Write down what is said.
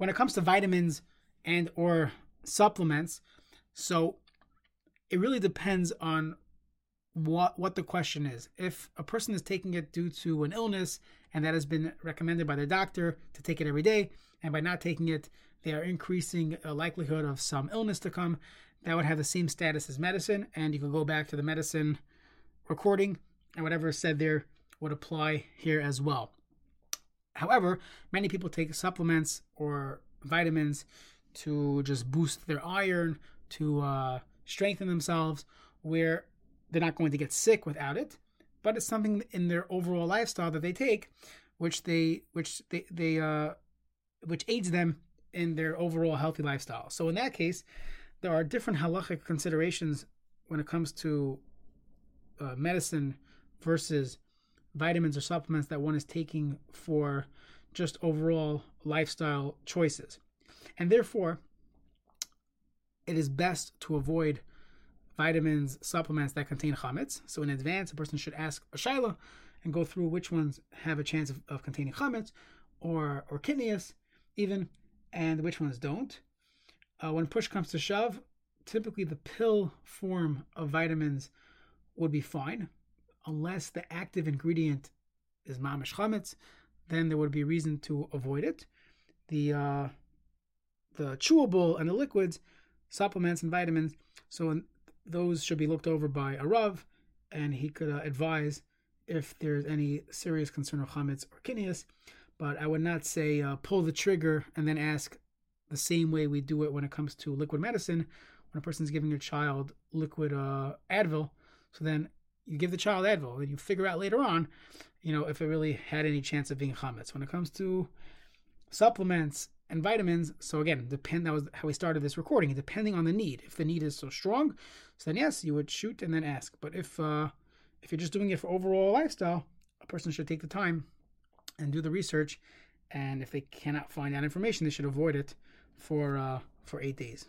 when it comes to vitamins and or supplements, so it really depends on what what the question is. If a person is taking it due to an illness and that has been recommended by their doctor to take it every day, and by not taking it, they are increasing a likelihood of some illness to come, that would have the same status as medicine, and you could go back to the medicine recording, and whatever is said there would apply here as well. However, many people take supplements or vitamins to just boost their iron, to uh, strengthen themselves, where they're not going to get sick without it, but it's something in their overall lifestyle that they take, which they which they they uh, which aids them in their overall healthy lifestyle. So in that case, there are different halachic considerations when it comes to uh, medicine versus vitamins or supplements that one is taking for just overall lifestyle choices. And therefore, it is best to avoid vitamins, supplements that contain chametz. So in advance, a person should ask a shaila and go through which ones have a chance of, of containing chametz or or kitnius even, and which ones don't. Uh, when push comes to shove, typically the pill form of vitamins would be fine, unless the active ingredient is mamish chametz. Then there would be reason to avoid it. The uh, the chewable and the liquids, supplements and vitamins. So those should be looked over by a rav, and he could uh, advise if there's any serious concern of chametz or kitnius. But I would not say uh, pull the trigger and then ask the same way we do it when it comes to liquid medicine. When a person's giving your child liquid uh, Advil, so then you give the child Advil, and you figure out later on, you know, if it really had any chance of being chametz. When it comes to supplements and vitamins. So again, depend that was how we started this recording. Depending on the need, if the need is so strong, so then yes, you would shoot and then ask. But if uh, if you're just doing it for overall lifestyle, a person should take the time and do the research. And if they cannot find that information, they should avoid it for uh, for eight days.